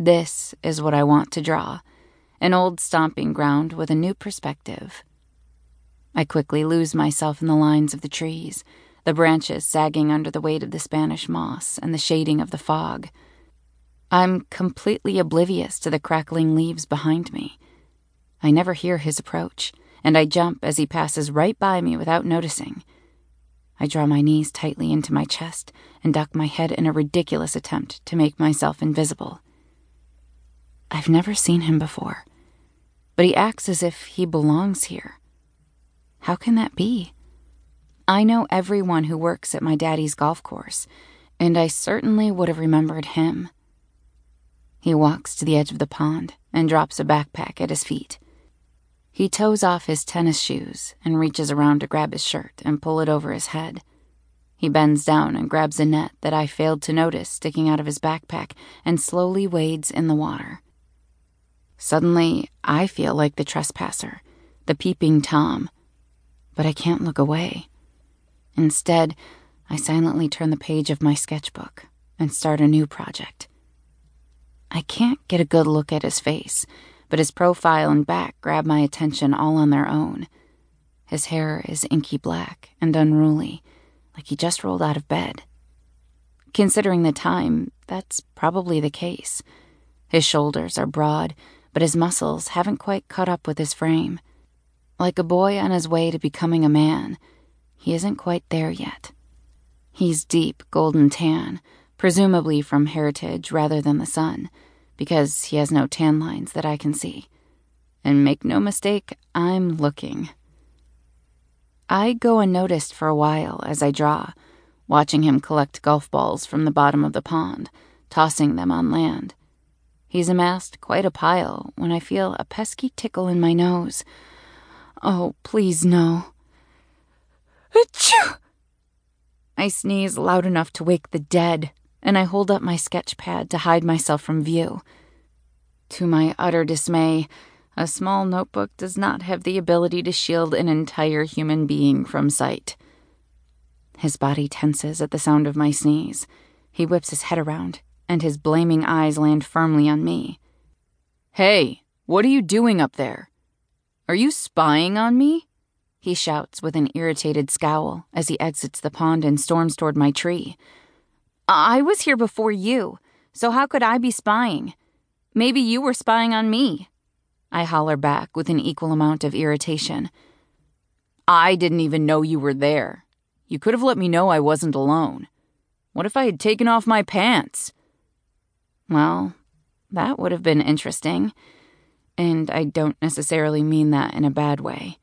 This is what I want to draw an old stomping ground with a new perspective. I quickly lose myself in the lines of the trees, the branches sagging under the weight of the Spanish moss and the shading of the fog. I'm completely oblivious to the crackling leaves behind me. I never hear his approach, and I jump as he passes right by me without noticing. I draw my knees tightly into my chest and duck my head in a ridiculous attempt to make myself invisible. I've never seen him before, but he acts as if he belongs here. How can that be? I know everyone who works at my daddy's golf course, and I certainly would have remembered him. He walks to the edge of the pond and drops a backpack at his feet. He toes off his tennis shoes and reaches around to grab his shirt and pull it over his head. He bends down and grabs a net that I failed to notice sticking out of his backpack and slowly wades in the water. Suddenly, I feel like the trespasser, the peeping Tom, but I can't look away. Instead, I silently turn the page of my sketchbook and start a new project. I can't get a good look at his face, but his profile and back grab my attention all on their own. His hair is inky black and unruly, like he just rolled out of bed. Considering the time, that's probably the case. His shoulders are broad, but his muscles haven't quite caught up with his frame. Like a boy on his way to becoming a man, he isn't quite there yet. He's deep golden tan, presumably from heritage rather than the sun, because he has no tan lines that I can see. And make no mistake, I'm looking. I go unnoticed for a while as I draw, watching him collect golf balls from the bottom of the pond, tossing them on land. He's amassed quite a pile when I feel a pesky tickle in my nose. Oh, please no. Achoo! I sneeze loud enough to wake the dead and I hold up my sketch pad to hide myself from view. To my utter dismay, a small notebook does not have the ability to shield an entire human being from sight. His body tenses at the sound of my sneeze. He whips his head around, and his blaming eyes land firmly on me. Hey, what are you doing up there? Are you spying on me? He shouts with an irritated scowl as he exits the pond and storms toward my tree. I was here before you, so how could I be spying? Maybe you were spying on me. I holler back with an equal amount of irritation. I didn't even know you were there. You could have let me know I wasn't alone. What if I had taken off my pants? Well, that would have been interesting. And I don't necessarily mean that in a bad way.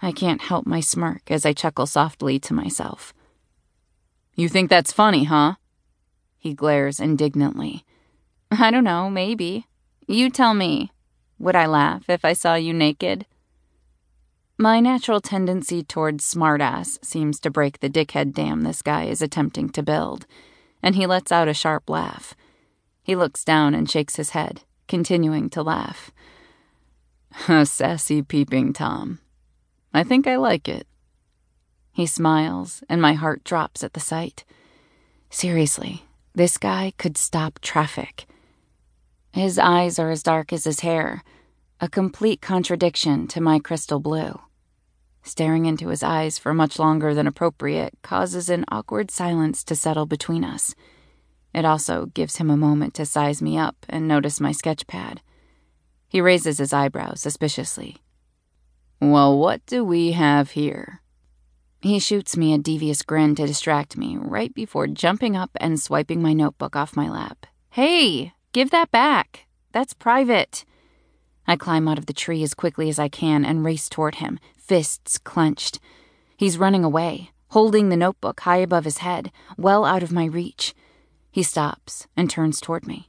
I can't help my smirk as I chuckle softly to myself. You think that's funny, huh? He glares indignantly. I don't know, maybe. You tell me. Would I laugh if I saw you naked? My natural tendency towards smartass seems to break the dickhead dam this guy is attempting to build, and he lets out a sharp laugh. He looks down and shakes his head, continuing to laugh. A sassy peeping Tom. I think I like it. He smiles, and my heart drops at the sight. Seriously, this guy could stop traffic. His eyes are as dark as his hair, a complete contradiction to my crystal blue. Staring into his eyes for much longer than appropriate causes an awkward silence to settle between us. It also gives him a moment to size me up and notice my sketch pad. He raises his eyebrows suspiciously. Well, what do we have here? He shoots me a devious grin to distract me right before jumping up and swiping my notebook off my lap. Hey, give that back. That's private. I climb out of the tree as quickly as I can and race toward him, fists clenched. He's running away, holding the notebook high above his head, well out of my reach. He stops and turns toward me.